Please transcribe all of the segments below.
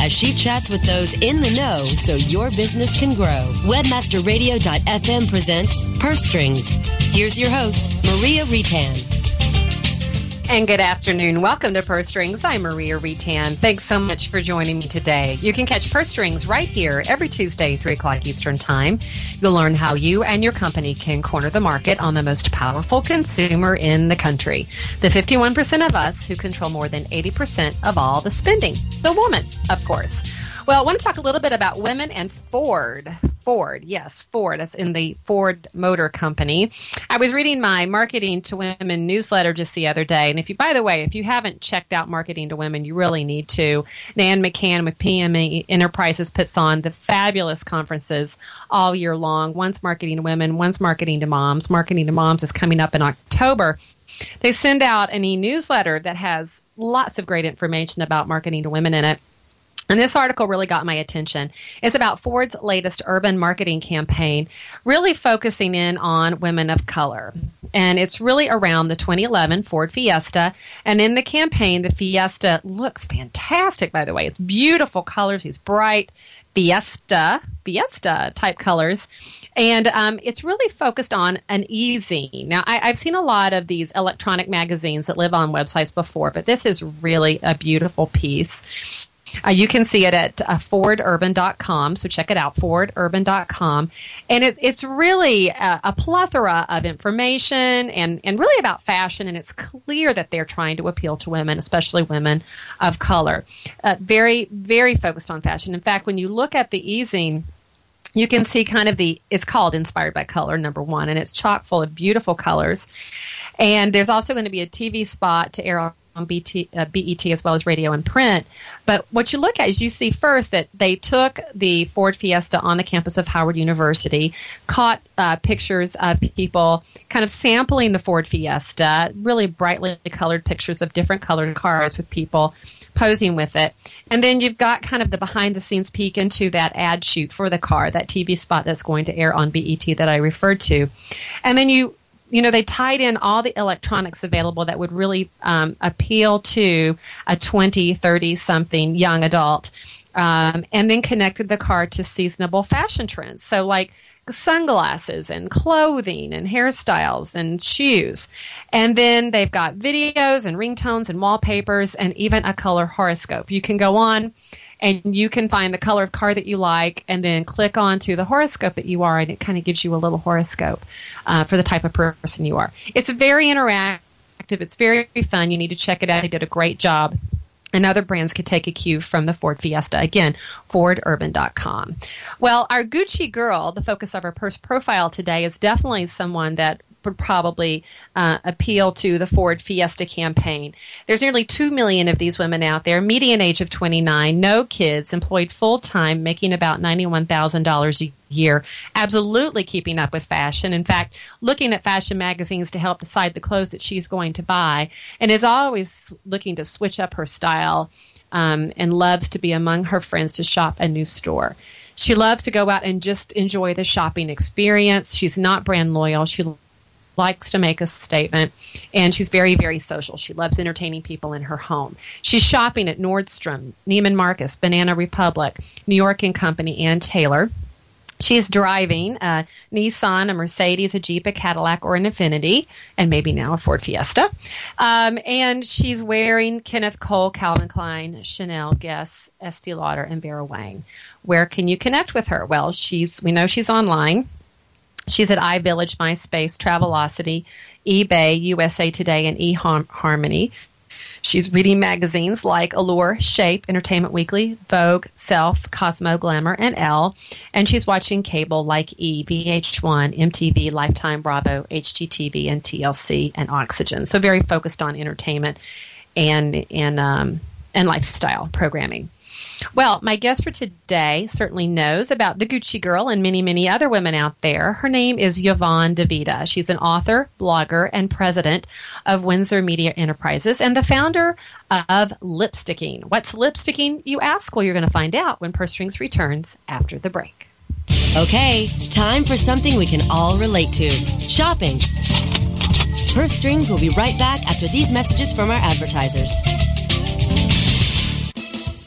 as she chats with those in the know so your business can grow. Webmasterradio.fm presents Purse Strings. Here's your host, Maria Reitan. And good afternoon. Welcome to Purse Strings. I'm Maria Reitan. Thanks so much for joining me today. You can catch Purse Strings right here every Tuesday, 3 o'clock Eastern Time. You'll learn how you and your company can corner the market on the most powerful consumer in the country. The 51% of us who control more than 80% of all the spending. The woman, of course. Well, I want to talk a little bit about women and Ford. Ford, yes, Ford. That's in the Ford Motor Company. I was reading my Marketing to Women newsletter just the other day. And if you, by the way, if you haven't checked out Marketing to Women, you really need to. Nan McCann with PME Enterprises puts on the fabulous conferences all year long. One's Marketing to Women, one's Marketing to Moms. Marketing to Moms is coming up in October. They send out an e newsletter that has lots of great information about marketing to women in it. And this article really got my attention. It's about Ford's latest urban marketing campaign, really focusing in on women of color. And it's really around the 2011 Ford Fiesta. And in the campaign, the Fiesta looks fantastic, by the way. It's beautiful colors, these bright Fiesta, Fiesta type colors. And um, it's really focused on an e-zine. Now, I, I've seen a lot of these electronic magazines that live on websites before, but this is really a beautiful piece. Uh, you can see it at uh, FordUrban.com, so check it out, FordUrban.com. And it, it's really a, a, plethora of information and, and really about fashion, and it's clear that they're trying to appeal to women, especially women of color. Uh, very, very focused on fashion. In fact, when you look at the e-zine, you can see kind of the it's called inspired by color number one and it's chock full of beautiful colors and there's also going to be a tv spot to air on on BT, uh, BET as well as radio and print. But what you look at is you see first that they took the Ford Fiesta on the campus of Howard University, caught uh, pictures of people kind of sampling the Ford Fiesta, really brightly colored pictures of different colored cars with people posing with it. And then you've got kind of the behind the scenes peek into that ad shoot for the car, that TV spot that's going to air on BET that I referred to. And then you you know, they tied in all the electronics available that would really um, appeal to a 20, 30 something young adult. Um, and then connected the car to seasonable fashion trends. So, like sunglasses and clothing and hairstyles and shoes. And then they've got videos and ringtones and wallpapers and even a color horoscope. You can go on and you can find the color of car that you like and then click onto the horoscope that you are and it kind of gives you a little horoscope uh, for the type of person you are. It's very interactive. It's very fun. You need to check it out. They did a great job. And other brands could take a cue from the Ford Fiesta. Again, FordUrban.com. Well, our Gucci girl, the focus of our purse profile today, is definitely someone that would probably uh, appeal to the Ford Fiesta campaign. There's nearly 2 million of these women out there, median age of 29, no kids, employed full time, making about $91,000 a year, absolutely keeping up with fashion. In fact, looking at fashion magazines to help decide the clothes that she's going to buy, and is always looking to switch up her style um, and loves to be among her friends to shop a new store. She loves to go out and just enjoy the shopping experience. She's not brand loyal. She likes to make a statement, and she's very, very social. She loves entertaining people in her home. She's shopping at Nordstrom, Neiman Marcus, Banana Republic, New York and Company, and Taylor. She's driving a Nissan, a Mercedes, a Jeep, a Cadillac, or an Infiniti, and maybe now a Ford Fiesta. Um, and she's wearing Kenneth Cole, Calvin Klein, Chanel, Guess, Estee Lauder, and Vera Wang. Where can you connect with her? Well, she's we know she's online She's at iVillage, MySpace, Travelocity, eBay, USA Today, and eHarmony. She's reading magazines like Allure, Shape, Entertainment Weekly, Vogue, Self, Cosmo, Glamour, and Elle. And she's watching cable like E, VH1, MTV, Lifetime, Bravo, HGTV, and TLC, and Oxygen. So very focused on entertainment and and um, and lifestyle programming. Well, my guest for today certainly knows about the Gucci Girl and many, many other women out there. Her name is Yvonne DiVita. She's an author, blogger, and president of Windsor Media Enterprises and the founder of Lipsticking. What's lipsticking, you ask? Well, you're going to find out when Purse Strings returns after the break. Okay, time for something we can all relate to shopping. Purse Strings will be right back after these messages from our advertisers.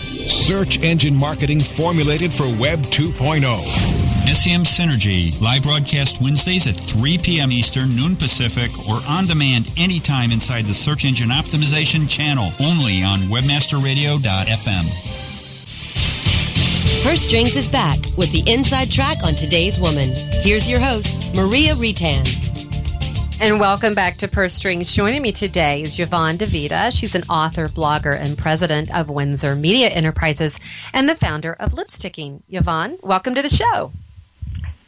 Search engine marketing formulated for Web 2.0. SEM Synergy, live broadcast Wednesdays at 3 p.m. Eastern, noon Pacific, or on demand anytime inside the Search Engine Optimization channel, only on WebmasterRadio.fm. Her Strings is back with the inside track on today's woman. Here's your host, Maria Reitan. And welcome back to Purse Strings. Joining me today is Yvonne DiVita. She's an author, blogger, and president of Windsor Media Enterprises and the founder of Lipsticking. Yvonne, welcome to the show.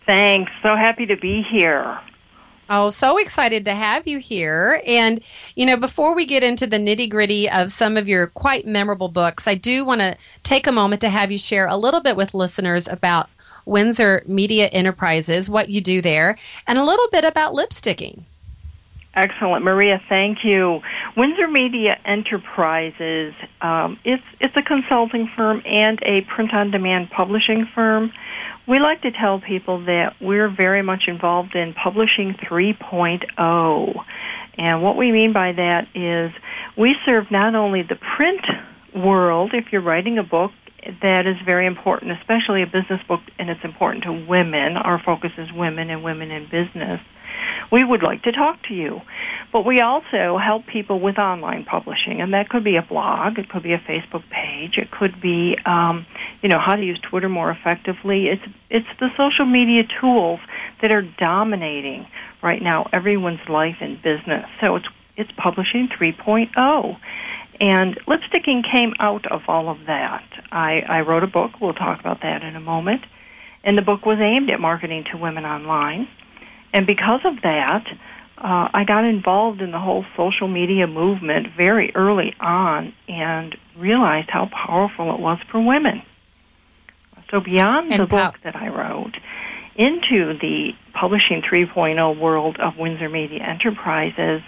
Thanks. So happy to be here. Oh, so excited to have you here. And, you know, before we get into the nitty gritty of some of your quite memorable books, I do want to take a moment to have you share a little bit with listeners about Windsor Media Enterprises, what you do there, and a little bit about lipsticking. Excellent, Maria. Thank you. Windsor Media Enterprises. Um, it's it's a consulting firm and a print-on-demand publishing firm. We like to tell people that we're very much involved in publishing 3.0, and what we mean by that is we serve not only the print world. If you're writing a book, that is very important, especially a business book, and it's important to women. Our focus is women and women in business we would like to talk to you. But we also help people with online publishing, and that could be a blog, it could be a Facebook page, it could be, um, you know, how to use Twitter more effectively. It's it's the social media tools that are dominating right now everyone's life and business. So it's it's publishing 3.0. And lipsticking came out of all of that. I, I wrote a book. We'll talk about that in a moment. And the book was aimed at marketing to women online. And because of that, uh, I got involved in the whole social media movement very early on and realized how powerful it was for women. So beyond and the book that I wrote, into the publishing 3.0 world of Windsor Media Enterprises,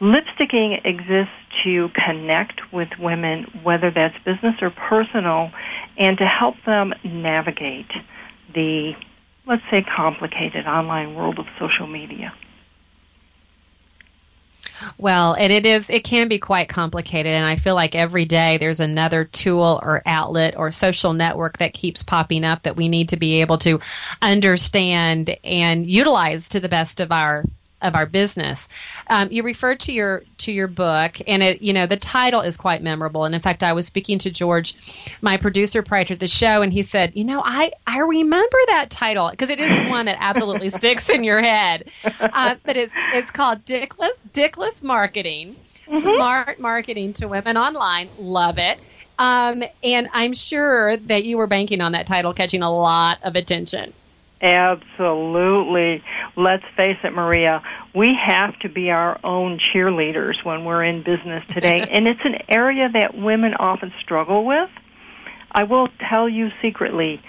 lipsticking exists to connect with women, whether that's business or personal, and to help them navigate the let's say, complicated online world of social media. Well, and it is, it can be quite complicated. And I feel like every day there's another tool or outlet or social network that keeps popping up that we need to be able to understand and utilize to the best of our of our business. Um, you referred to your to your book, and it you know the title is quite memorable. And in fact, I was speaking to George, my producer, prior to the show, and he said, you know, I I remember that title because it is one that absolutely sticks in your head. Uh, but it's it's called Dickless Dickless Marketing, mm-hmm. Smart Marketing to Women Online. Love it. Um, and I'm sure that you were banking on that title catching a lot of attention. Absolutely. Let's face it, Maria, we have to be our own cheerleaders when we're in business today. and it's an area that women often struggle with. I will tell you secretly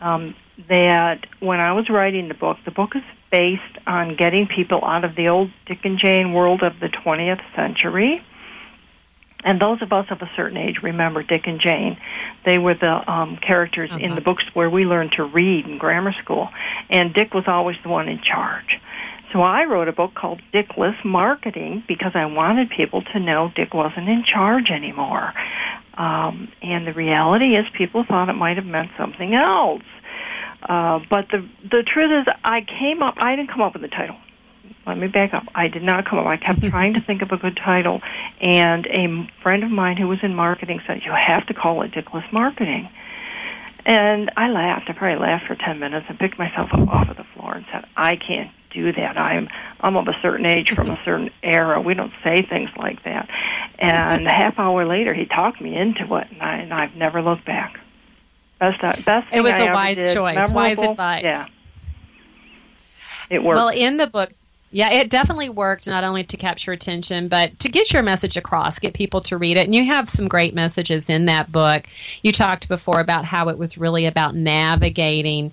um, that when I was writing the book, the book is based on getting people out of the old Dick and Jane world of the 20th century and those of us of a certain age remember Dick and Jane. They were the um, characters uh-huh. in the books where we learned to read in grammar school, and Dick was always the one in charge. So I wrote a book called Dickless Marketing because I wanted people to know Dick wasn't in charge anymore. Um, and the reality is, people thought it might have meant something else. Uh, but the the truth is, I came up. I didn't come up with the title let me back up. I did not come up. I kept trying to think of a good title, and a friend of mine who was in marketing said, "You have to call it Dickless Marketing." And I laughed. I probably laughed for ten minutes and picked myself up off of the floor and said, "I can't do that. I'm I'm of a certain age from a certain era. We don't say things like that." And a half hour later, he talked me into it, and, I, and I've never looked back. Best uh, best. It was a I wise choice. Memorable. Wise advice. Yeah. It worked. Well, in the book, yeah, it definitely worked not only to capture attention, but to get your message across, get people to read it. And you have some great messages in that book. You talked before about how it was really about navigating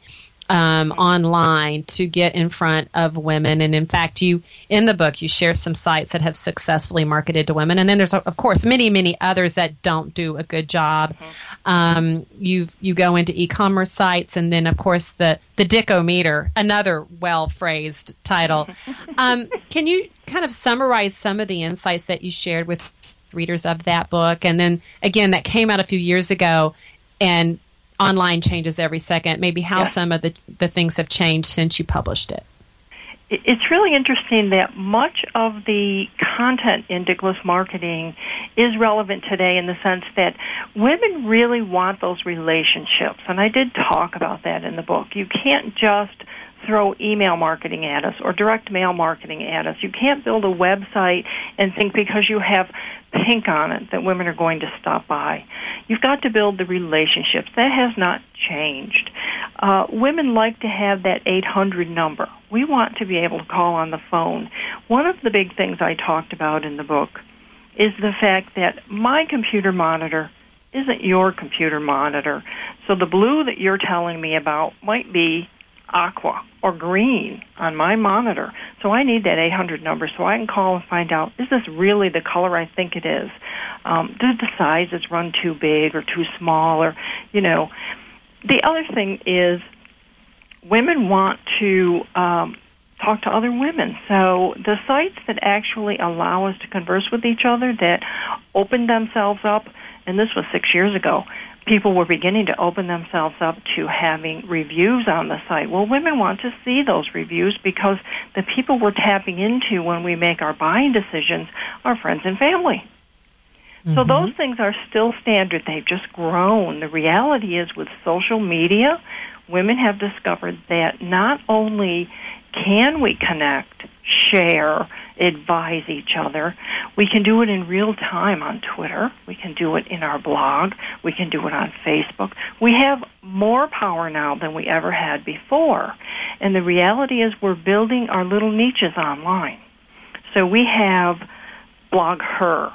um, online to get in front of women. And in fact, you in the book you share some sites that have successfully marketed to women, and then there's of course many many others that don't do a good job. Mm-hmm. Um, you you go into e-commerce sites, and then of course the the Dickometer, another well phrased title. um, can you kind of summarize some of the insights that you shared with readers of that book, and then again that came out a few years ago, and online changes every second. Maybe how some of the the things have changed since you published it. It's really interesting that much of the content in Dickless marketing is relevant today in the sense that women really want those relationships. And I did talk about that in the book. You can't just throw email marketing at us or direct mail marketing at us. You can't build a website and think because you have pink on it that women are going to stop by. You've got to build the relationships. That has not changed. Uh, women like to have that 800 number. We want to be able to call on the phone. One of the big things I talked about in the book is the fact that my computer monitor isn't your computer monitor. So the blue that you're telling me about might be aqua or green on my monitor. So I need that 800 number so I can call and find out is this really the color I think it is? Um, does the sizes run too big or too small? Or, you know, the other thing is women want to um, talk to other women. So the sites that actually allow us to converse with each other, that open themselves up, and this was six years ago, people were beginning to open themselves up to having reviews on the site. Well, women want to see those reviews because the people we're tapping into when we make our buying decisions are friends and family. Mm-hmm. So those things are still standard. They've just grown. The reality is with social media, women have discovered that not only can we connect, share, advise each other. We can do it in real time on Twitter. We can do it in our blog. We can do it on Facebook. We have more power now than we ever had before. And the reality is we're building our little niches online. So we have BlogHer,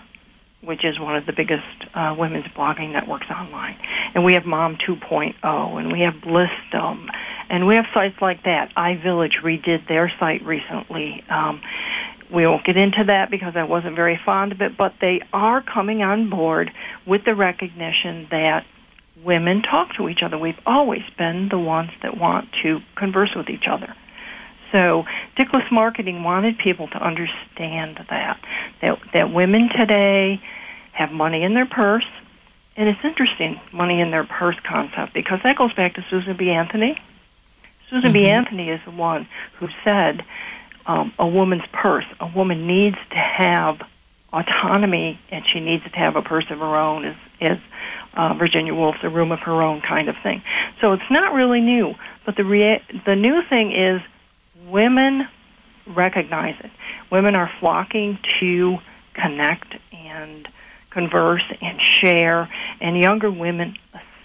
which is one of the biggest uh, women's blogging networks online. And we have Mom 2.0, and we have Blissdom, and we have sites like that. iVillage redid their site recently. Um, we won't get into that because I wasn't very fond of it, but they are coming on board with the recognition that women talk to each other. We've always been the ones that want to converse with each other. So Dickless Marketing wanted people to understand that that that women today have money in their purse, and it's interesting money in their purse concept because that goes back to Susan B. Anthony. Susan mm-hmm. B. Anthony is the one who said um, a woman's purse. A woman needs to have autonomy, and she needs to have a purse of her own. Is is uh, Virginia Woolf's a room of her own kind of thing. So it's not really new, but the rea- the new thing is women recognize it. Women are flocking to connect and converse and share, and younger women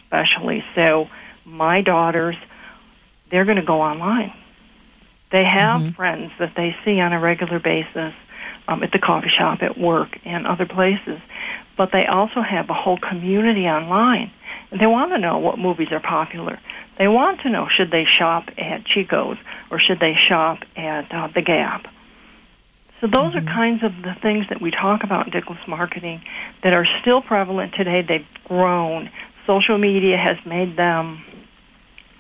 especially. So my daughters, they're going to go online. They have mm-hmm. friends that they see on a regular basis um, at the coffee shop, at work, and other places. But they also have a whole community online. And they want to know what movies are popular. They want to know should they shop at Chico's or should they shop at uh, the Gap. So those mm-hmm. are kinds of the things that we talk about in Dickless marketing that are still prevalent today. They've grown. Social media has made them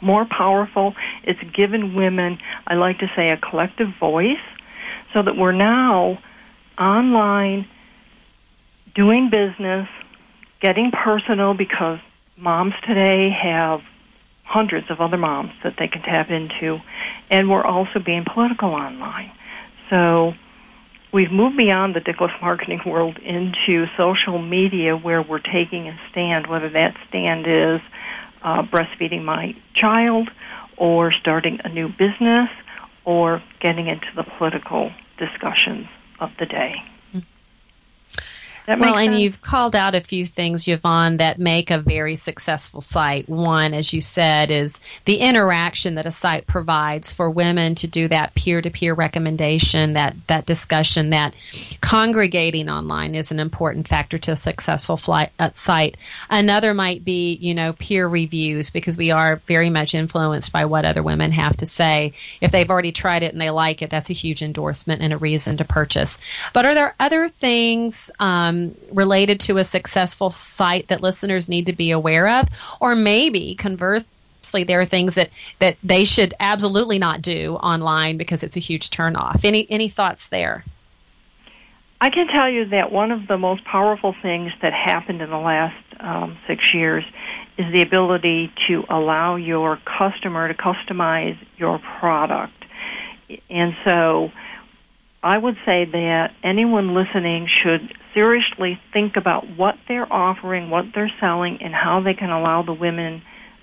more powerful. It's given women, I like to say, a collective voice so that we're now online doing business, getting personal because moms today have hundreds of other moms that they can tap into, and we're also being political online. So we've moved beyond the Dickless marketing world into social media where we're taking a stand, whether that stand is uh, breastfeeding my child or starting a new business or getting into the political discussions of the day well, and you've called out a few things, Yvonne, that make a very successful site. One, as you said, is the interaction that a site provides for women to do that peer-to-peer recommendation, that that discussion, that congregating online is an important factor to a successful flight, uh, site. Another might be, you know, peer reviews because we are very much influenced by what other women have to say. If they've already tried it and they like it, that's a huge endorsement and a reason to purchase. But are there other things? Um, related to a successful site that listeners need to be aware of? Or maybe conversely, there are things that, that they should absolutely not do online because it's a huge turnoff. Any, any thoughts there? I can tell you that one of the most powerful things that happened in the last um, six years is the ability to allow your customer to customize your product. And so I would say that anyone listening should seriously think about what they're offering, what they're selling, and how they can allow the women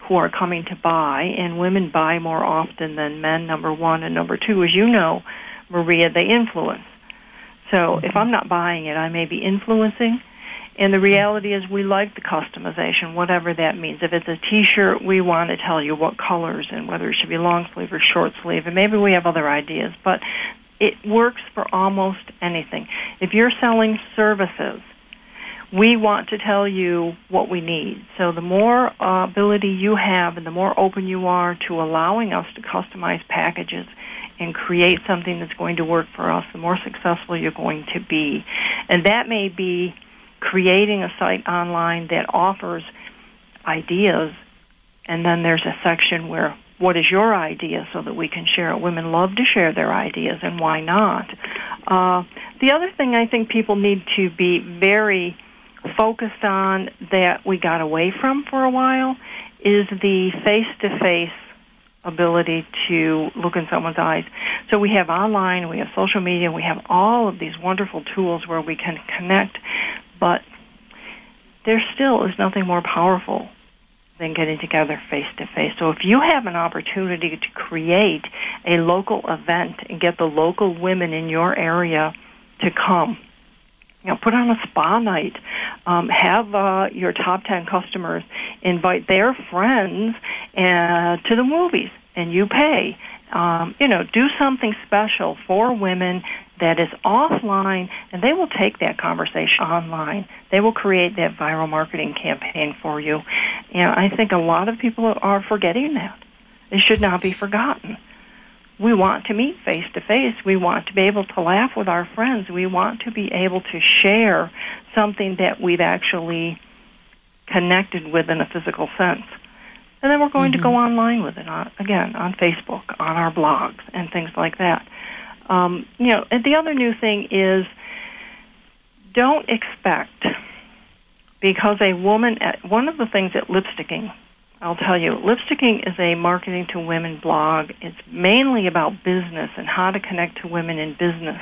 who are coming to buy. And women buy more often than men, number one. And number two, as you know, Maria, they influence. So if I'm not buying it, I may be influencing. And the reality is we like the customization, whatever that means. If it's a t-shirt, we want to tell you what colors and whether it should be long sleeve or short sleeve. And maybe we have other ideas. But it works for almost anything. If you're selling services, we want to tell you what we need. So the more uh, ability you have and the more open you are to allowing us to customize packages and create something that's going to work for us, the more successful you're going to be. And that may be creating a site online that offers ideas and then there's a section where what is your idea so that we can share it. Women love to share their ideas, and why not? Uh, the other thing I think people need to be very focused on that we got away from for a while is the face to face ability to look in someone's eyes. So we have online, we have social media, we have all of these wonderful tools where we can connect, but there still is nothing more powerful than getting together face to face. So if you have an opportunity to create a local event and get the local women in your area to come, you know, put on a spa night, um, have uh, your top 10 customers invite their friends uh, to the movies and you pay. Um, you know, do something special for women that is offline, and they will take that conversation online. They will create that viral marketing campaign for you. And I think a lot of people are forgetting that. It should not be forgotten. We want to meet face to face. We want to be able to laugh with our friends. We want to be able to share something that we've actually connected with in a physical sense. And then we're going mm-hmm. to go online with it, on, again, on Facebook, on our blogs, and things like that. Um, you know, and the other new thing is don't expect, because a woman, at, one of the things at lipsticking, I'll tell you, lipsticking is a marketing to women blog. It's mainly about business and how to connect to women in business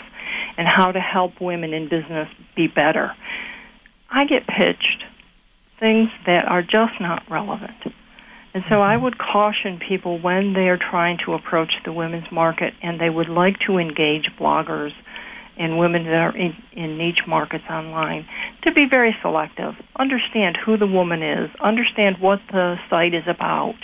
and how to help women in business be better. I get pitched things that are just not relevant. And so I would caution people when they are trying to approach the women's market and they would like to engage bloggers and women that are in, in niche markets online to be very selective. Understand who the woman is, understand what the site is about.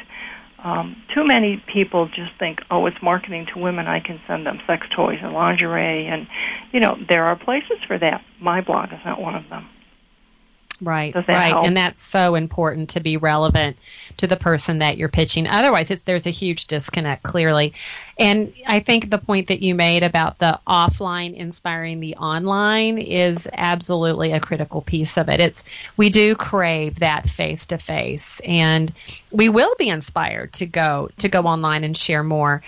Um, too many people just think, oh, it's marketing to women. I can send them sex toys and lingerie, and you know there are places for that. My blog is not one of them. Right, right, help? and that's so important to be relevant to the person that you're pitching. Otherwise, it's there's a huge disconnect clearly. And I think the point that you made about the offline inspiring the online is absolutely a critical piece of it. It's we do crave that face to face, and we will be inspired to go to go online and share more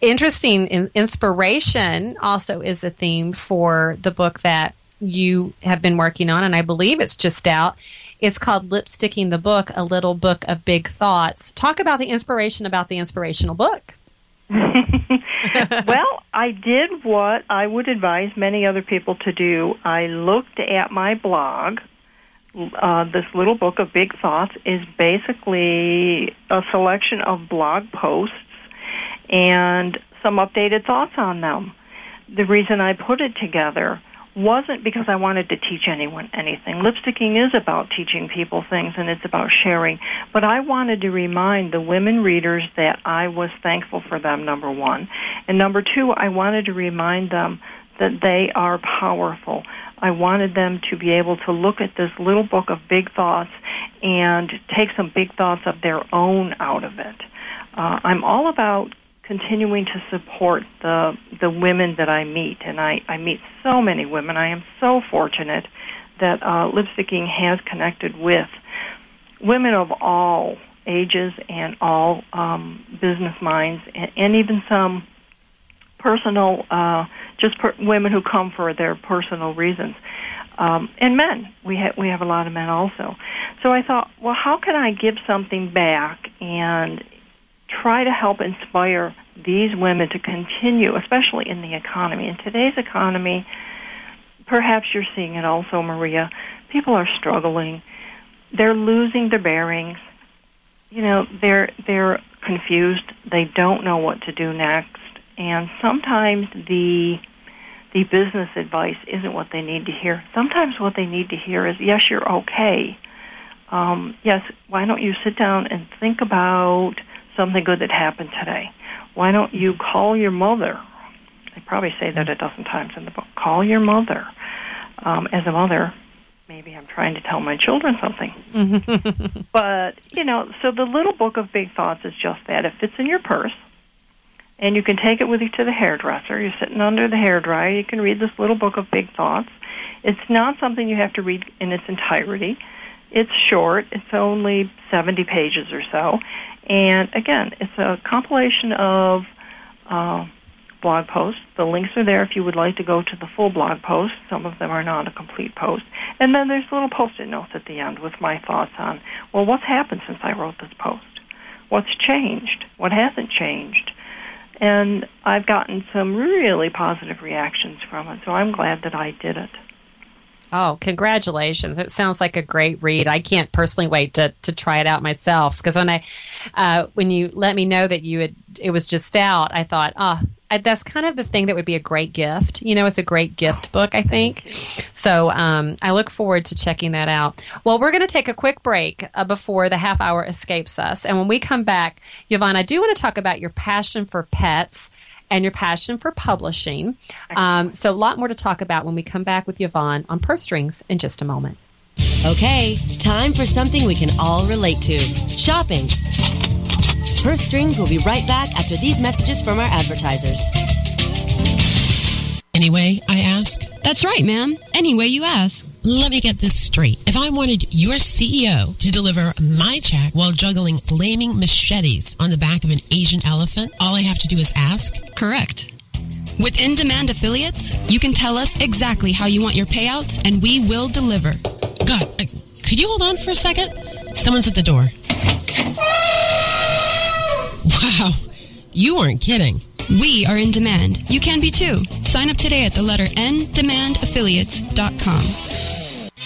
interesting inspiration also is a theme for the book that you have been working on, and I believe it's just out. It's called Lipsticking the Book, a little book of big thoughts. Talk about the inspiration about the inspirational book. well, I did what I would advise many other people to do. I looked at my blog. Uh, this little book of big thoughts is basically a selection of blog posts and some updated thoughts on them. The reason I put it together wasn't because I wanted to teach anyone anything. Lipsticking is about teaching people things and it's about sharing. But I wanted to remind the women readers that I was thankful for them, number one. And number two, I wanted to remind them that they are powerful. I wanted them to be able to look at this little book of big thoughts and take some big thoughts of their own out of it. Uh, I'm all about continuing to support the the women that I meet, and I, I meet so many women. I am so fortunate that uh, Lipsticking has connected with women of all ages and all um, business minds, and, and even some personal, uh, just per- women who come for their personal reasons. Um, and men, we have we have a lot of men also. So I thought, well, how can I give something back and try to help inspire these women to continue, especially in the economy. In today's economy, perhaps you're seeing it also, Maria. People are struggling. They're losing their bearings. You know, they're they're confused. They don't know what to do next. And sometimes the the business advice isn't what they need to hear. Sometimes what they need to hear is, "Yes, you're okay. Um, yes, why don't you sit down and think about something good that happened today? Why don't you call your mother? They probably say that a dozen times in the book. Call your mother. Um, as a mother, maybe I'm trying to tell my children something. but, you know, so the little book of big thoughts is just that. It fits in your purse, and you can take it with you to the hairdresser. You're sitting under the hairdryer. You can read this little book of big thoughts. It's not something you have to read in its entirety. It's short. It's only 70 pages or so. And again, it's a compilation of uh, blog posts. The links are there if you would like to go to the full blog post. Some of them are not a complete post. And then there's little post-it notes at the end with my thoughts on, well, what's happened since I wrote this post? What's changed? What hasn't changed? And I've gotten some really positive reactions from it, so I'm glad that I did it. Oh, congratulations. It sounds like a great read. I can't personally wait to, to try it out myself because when I, uh, when you let me know that you had, it was just out, I thought, oh, I, that's kind of the thing that would be a great gift. You know, it's a great gift book, I think. So, um, I look forward to checking that out. Well, we're going to take a quick break uh, before the half hour escapes us. And when we come back, Yvonne, I do want to talk about your passion for pets and your passion for publishing. Um, so, a lot more to talk about when we come back with Yvonne on Purse Strings in just a moment. Okay, time for something we can all relate to shopping. Purse Strings will be right back after these messages from our advertisers. Anyway, I ask? That's right, ma'am. Anyway, you ask. Let me get this straight. If I wanted your CEO to deliver my check while juggling flaming machetes on the back of an Asian elephant, all I have to do is ask? Correct. With in demand affiliates, you can tell us exactly how you want your payouts and we will deliver. God, uh, could you hold on for a second? Someone's at the door. Wow, you weren't kidding. We are in demand. You can be too. Sign up today at the letter N demandaffiliates.com.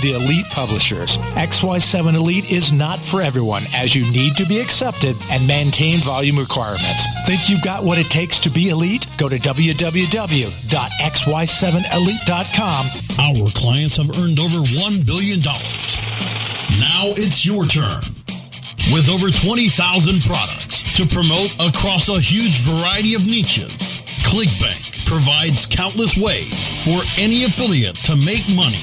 the elite publishers. XY7 Elite is not for everyone, as you need to be accepted and maintain volume requirements. Think you've got what it takes to be elite? Go to www.xy7elite.com. Our clients have earned over $1 billion. Now it's your turn. With over 20,000 products to promote across a huge variety of niches, ClickBank provides countless ways for any affiliate to make money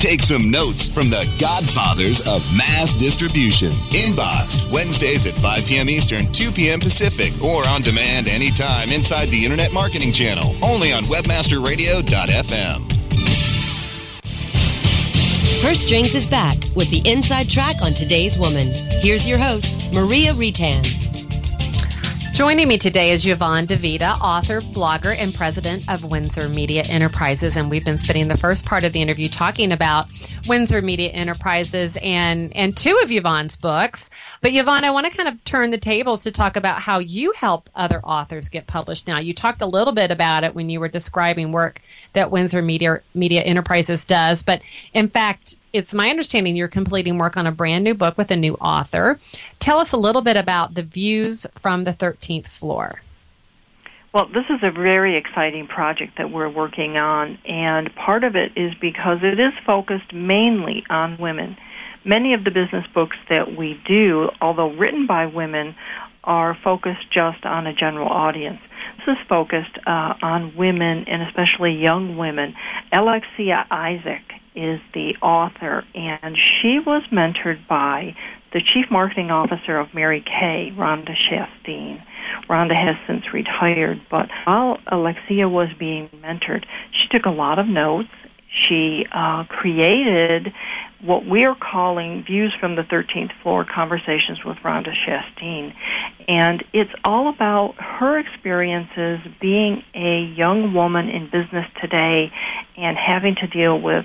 Take some notes from the godfathers of mass distribution. Inbox Wednesdays at 5 p.m. Eastern, 2 p.m. Pacific, or on demand anytime inside the Internet Marketing Channel, only on WebmasterRadio.fm. Purse Strings is back with the inside track on today's woman. Here's your host, Maria Reitan. Joining me today is Yvonne DiVita, author, blogger, and president of Windsor Media Enterprises. And we've been spending the first part of the interview talking about Windsor Media Enterprises and, and two of Yvonne's books. But Yvonne, I want to kind of turn the tables to talk about how you help other authors get published now. You talked a little bit about it when you were describing work that Windsor Media, Media Enterprises does. But in fact, it's my understanding you're completing work on a brand new book with a new author. Tell us a little bit about the views from the 13th floor. Well, this is a very exciting project that we're working on, and part of it is because it is focused mainly on women. Many of the business books that we do, although written by women, are focused just on a general audience. This is focused uh, on women and especially young women. Alexia Isaac is the author, and she was mentored by the chief marketing officer of Mary Kay, Rhonda Shasteen. Rhonda has since retired, but while Alexia was being mentored, she took a lot of notes. She uh, created what we are calling Views from the 13th Floor Conversations with Rhonda Shasteen. And it's all about her experiences being a young woman in business today and having to deal with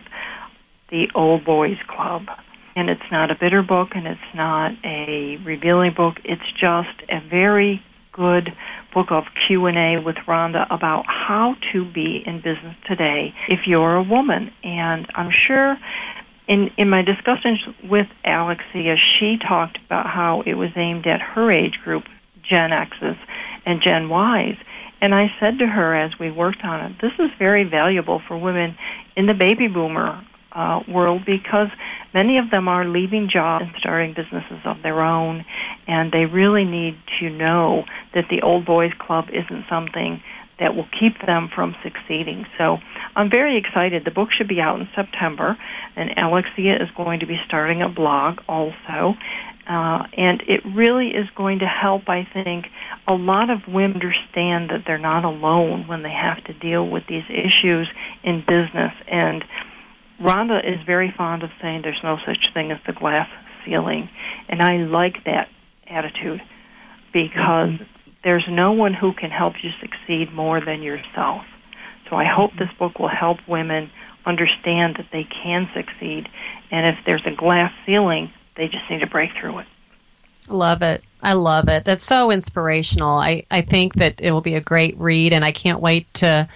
the Old Boys Club. And it's not a bitter book and it's not a revealing book. It's just a very good book of Q&A with Rhonda about how to be in business today if you're a woman. And I'm sure in in my discussions with Alexia, she talked about how it was aimed at her age group, Gen X's and Gen Y's. And I said to her as we worked on it, this is very valuable for women in the baby boomer uh, world because many of them are leaving jobs and starting businesses of their own, and they really need to know that the old boys club isn't something that will keep them from succeeding. So I'm very excited. The book should be out in September, and Alexia is going to be starting a blog also. Uh, and it really is going to help, I think, a lot of women understand that they're not alone when they have to deal with these issues in business. And Rhonda is very fond of saying there's no such thing as the glass ceiling, and I like that attitude because there's no one who can help you succeed more than yourself. So I hope this book will help women understand that they can succeed, and if there's a glass ceiling, they just need to break through it. Love it. I love it. That's so inspirational. I, I think that it will be a great read, and I can't wait to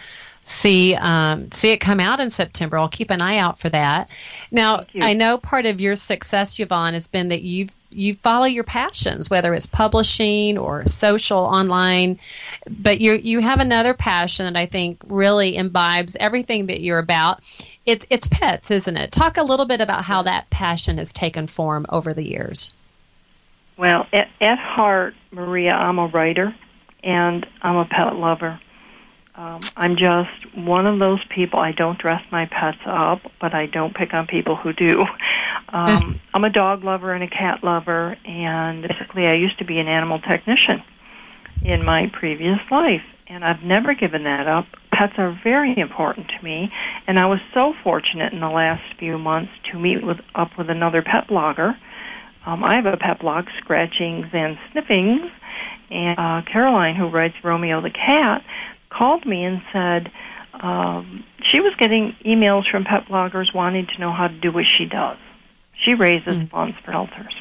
see um, see it come out in September. I'll keep an eye out for that. Now, I know part of your success, Yvonne, has been that you've you follow your passions, whether it's publishing or social online. But you you have another passion that I think really imbibes everything that you're about. It's it's pets, isn't it? Talk a little bit about how that passion has taken form over the years. Well, at, at heart, Maria, I'm a writer and I'm a pet lover. Um, I'm just one of those people. I don't dress my pets up, but I don't pick on people who do. Um, I'm a dog lover and a cat lover, and basically, I used to be an animal technician in my previous life, and I've never given that up. Pets are very important to me, and I was so fortunate in the last few months to meet with up with another pet blogger. Um, I have a pet blog, Scratchings and Sniffings, and uh, Caroline, who writes Romeo the Cat, called me and said um, she was getting emails from pet bloggers wanting to know how to do what she does. She raises mm. funds for shelters.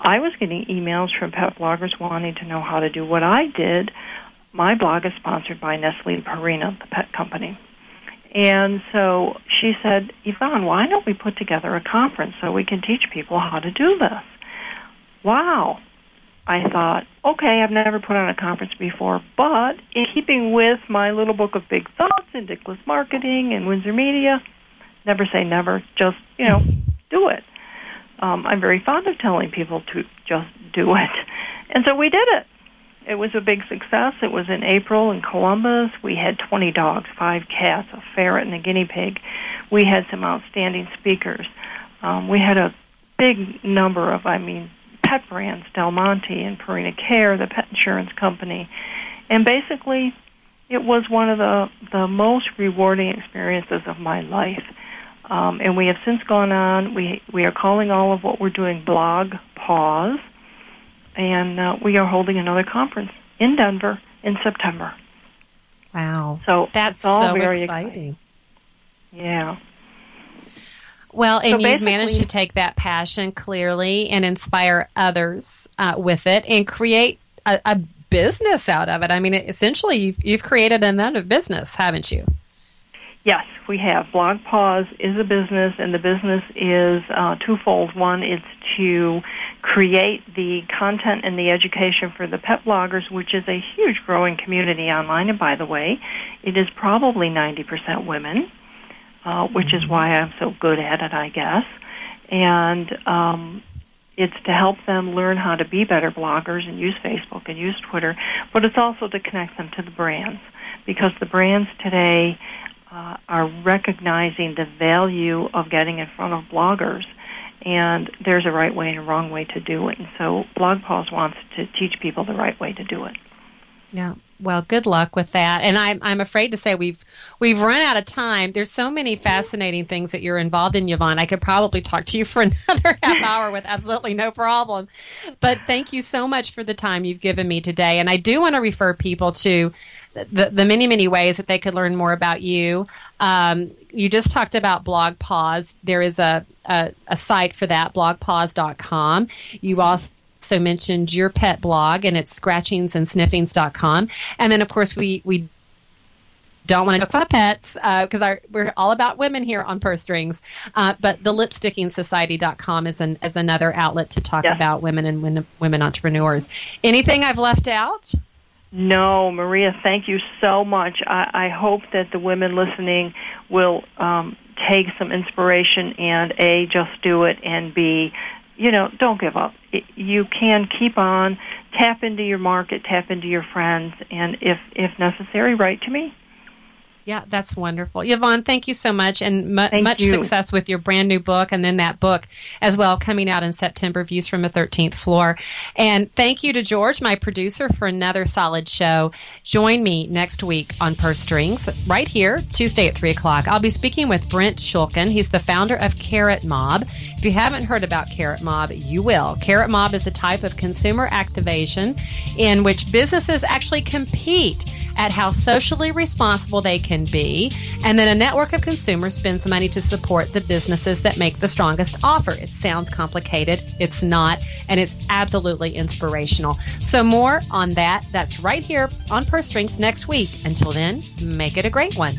I was getting emails from pet bloggers wanting to know how to do what I did. My blog is sponsored by Nestle Purina, the pet company. And so she said, Yvonne, why don't we put together a conference so we can teach people how to do this? Wow. I thought, okay, I've never put on a conference before, but in keeping with my little book of big thoughts and Dickless Marketing and Windsor Media, never say never, just, you know, do it um, I'm very fond of telling people to just do it. And so we did it. It was a big success. It was in April in Columbus. We had 20 dogs, five cats, a ferret, and a guinea pig. We had some outstanding speakers. Um, we had a big number of, I mean, pet brands, Del Monte and Purina Care, the pet insurance company. And basically, it was one of the, the most rewarding experiences of my life. Um, and we have since gone on. We we are calling all of what we're doing blog pause, and uh, we are holding another conference in Denver in September. Wow! So that's all so very exciting. exciting. Yeah. Well, and So you've managed to take that passion clearly and inspire others uh, with it, and create a, a business out of it. I mean, essentially, you've you've created another business, haven't you? Yes, we have. BlogPaws is a business, and the business is uh, twofold. One, is to create the content and the education for the pet bloggers, which is a huge growing community online. And by the way, it is probably 90% women, uh, which is why I'm so good at it, I guess. And um, it's to help them learn how to be better bloggers and use Facebook and use Twitter, but it's also to connect them to the brands because the brands today uh, are recognizing the value of getting in front of bloggers. And there's a right way and a wrong way to do it. And so BlogPaws wants to teach people the right way to do it. Yeah. Well, good luck with that. And I'm I'm afraid to say we've we've run out of time. There's so many fascinating things that you're involved in, Yvonne. I could probably talk to you for another half hour with absolutely no problem. But thank you so much for the time you've given me today. And I do want to refer people to the, the many, many ways that they could learn more about you. Um, you just talked about BlogPaws. There is a, a, a site for that, blogpaws.com. You also also mentioned your pet blog, and it's scratchingsandsniffings.com. And then, of course, we, we don't want to talk about pets because uh, we're all about women here on Purse Strings. Uh, but the lipstickingsociety.com is, an, is another outlet to talk Yeah. about women and women, women entrepreneurs. Anything I've left out? No, Maria, thank you so much. I, I hope that the women listening will um, take some inspiration and A, just do it, and B, you know, don't give up. It, you can keep on, tap into your market, tap into your friends, and if, if necessary, write to me. Yeah, that's wonderful. Yvonne, thank you so much and mu- much you. success with your brand new book and then that book as well coming out in September, Views from a 13th Floor. And thank you to George, my producer, for another solid show. Join me next week on Purse Strings right here, Tuesday at 3 o'clock. I'll be speaking with Brent Schulkin. He's the founder of Carrotmob. If you haven't heard about Carrotmob, you will. Carrotmob is a type of consumer activation in which businesses actually compete at how socially responsible they can be. And then a network of consumers spends money to support the businesses that make the strongest offer. It sounds complicated. It's not. And it's absolutely inspirational. So more on that. That's right here on Purse Strings next week. Until then, make it a great one.